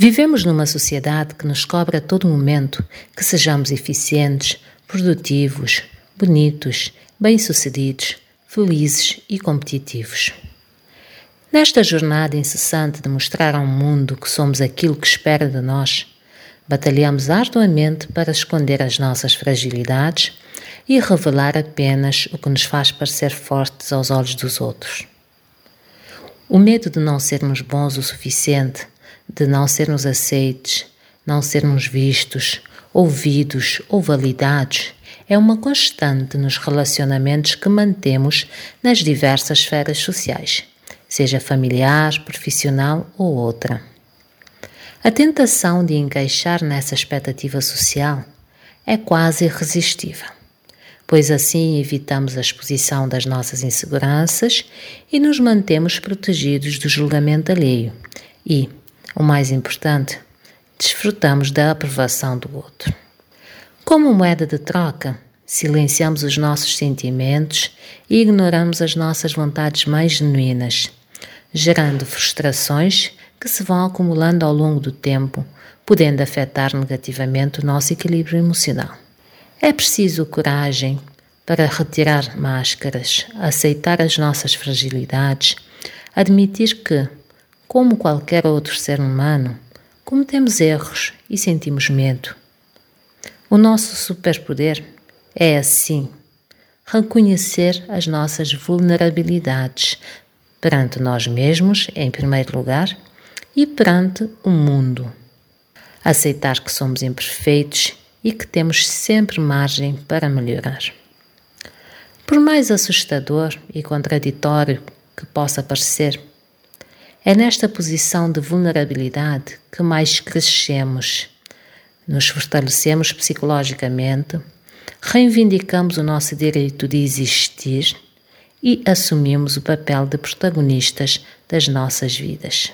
Vivemos numa sociedade que nos cobra a todo momento que sejamos eficientes, produtivos, bonitos, bem-sucedidos, felizes e competitivos. Nesta jornada incessante de mostrar ao mundo que somos aquilo que espera de nós, batalhamos arduamente para esconder as nossas fragilidades e revelar apenas o que nos faz parecer fortes aos olhos dos outros. O medo de não sermos bons o suficiente de não sermos aceites, não sermos vistos, ouvidos ou validados é uma constante nos relacionamentos que mantemos nas diversas esferas sociais, seja familiar, profissional ou outra. A tentação de encaixar nessa expectativa social é quase irresistível, pois assim evitamos a exposição das nossas inseguranças e nos mantemos protegidos do julgamento alheio e, o mais importante, desfrutamos da aprovação do outro. Como moeda de troca, silenciamos os nossos sentimentos e ignoramos as nossas vontades mais genuínas, gerando frustrações que se vão acumulando ao longo do tempo, podendo afetar negativamente o nosso equilíbrio emocional. É preciso coragem para retirar máscaras, aceitar as nossas fragilidades, admitir que, como qualquer outro ser humano, cometemos erros e sentimos medo. O nosso superpoder é, assim, reconhecer as nossas vulnerabilidades perante nós mesmos, em primeiro lugar, e perante o mundo. Aceitar que somos imperfeitos e que temos sempre margem para melhorar. Por mais assustador e contraditório que possa parecer, é nesta posição de vulnerabilidade que mais crescemos, nos fortalecemos psicologicamente, reivindicamos o nosso direito de existir e assumimos o papel de protagonistas das nossas vidas.